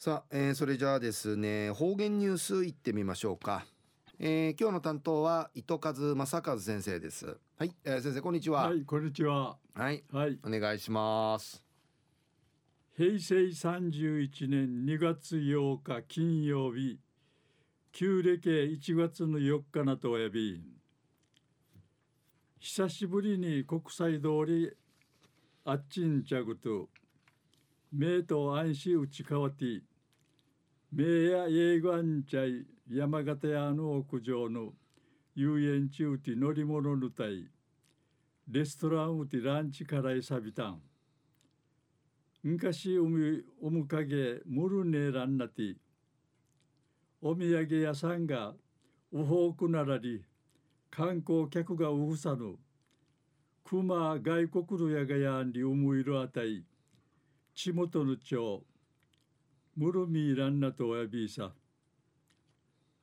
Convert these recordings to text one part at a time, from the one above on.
さあ、えー、それじゃあですね方言ニュースいってみましょうか、えー、今日の担当は糸数正和先生です。はい、えー、先生こんにちは。はいこんにちは。はいはい。お願いします。平成31年2月8日金曜日旧暦1月の4日なとおやび久しぶりに国際通りあっちんちゃぐと名と安心打ち変わって名や映画んちゃい山形屋の屋上の遊園地うて乗り物ぬたいレストランうてランチからいさびたん。昔おむおむかげむるねらんなてお土産屋さんがうほうくならり観光客がうふさぬ熊外国のやがやんりうむいるあたい。地元の町ムルミーランナとおやびさ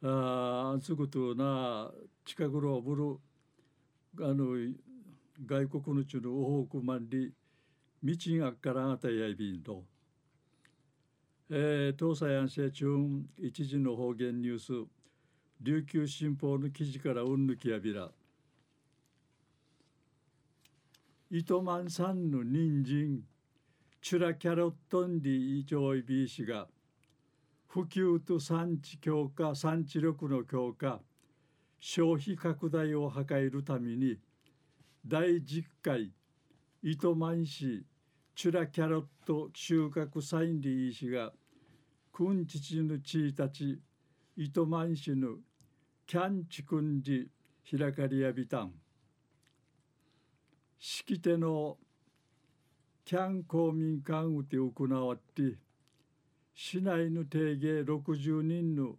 ああすぐとな近くのブルあの外国の地のおほくまんり道がからあたやいびんと。えー、東西安政中一時の方言ニュース琉球新報の記事からうんぬきやびら。糸満産の人参チュラキャロットンディイジョイビー氏が普及と産地強化産地力の強化消費拡大を図るために第10回糸満市チュラキャロット収穫サインリー氏が君父の地たち糸満市のキャンチクンジ開かりやびたん。式手のキャン公民館うて行わって市内の定芸60人の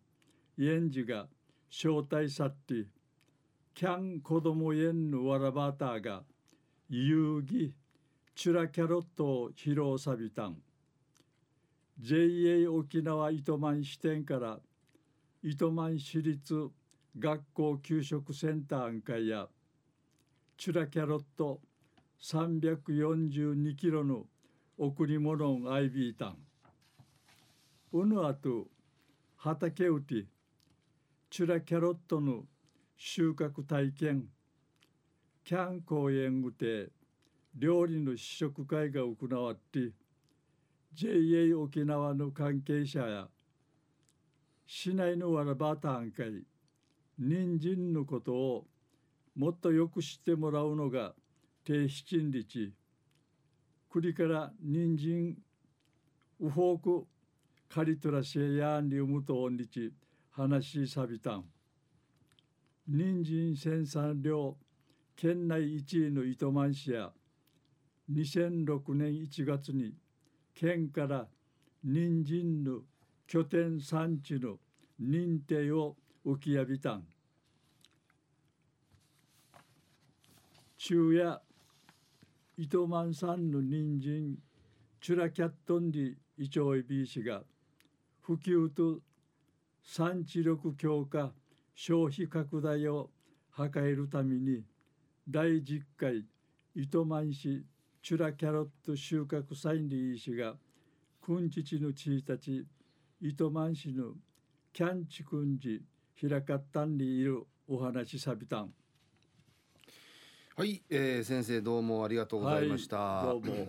園児が招待さってキャン子供園のわらばたが遊戯チュラキャロットを披露さびたん。JA 沖縄糸満支店から糸満市立学校給食センターん会やチュラキャロット342キロの贈り物をアイビータン。うぬあと畑うてチュラキャロットの収穫体験。キャン公園うて料理の試食会が行わって JA 沖縄の関係者や市内のわらばたん会人参のことをもっとよく知ってもらうのが低七日栗から人参ウフォークカリトラシエヤンリウムトオンリチ話しさびたん。人参生産量県内1位の糸満市や2006年1月に県から人参の拠点産地の認定を受けやびたん。昼夜糸満産の人参チュラキャットンディイチョイビー氏が普及と産地力強化消費拡大を図るために第10回糸満市チュラキャロット収穫サインリー氏が君父の地たち糸満市のキャンチくんじ開かったんにいるお話さびたん。はい、えー、先生どうもありがとうございました、はい、どうも。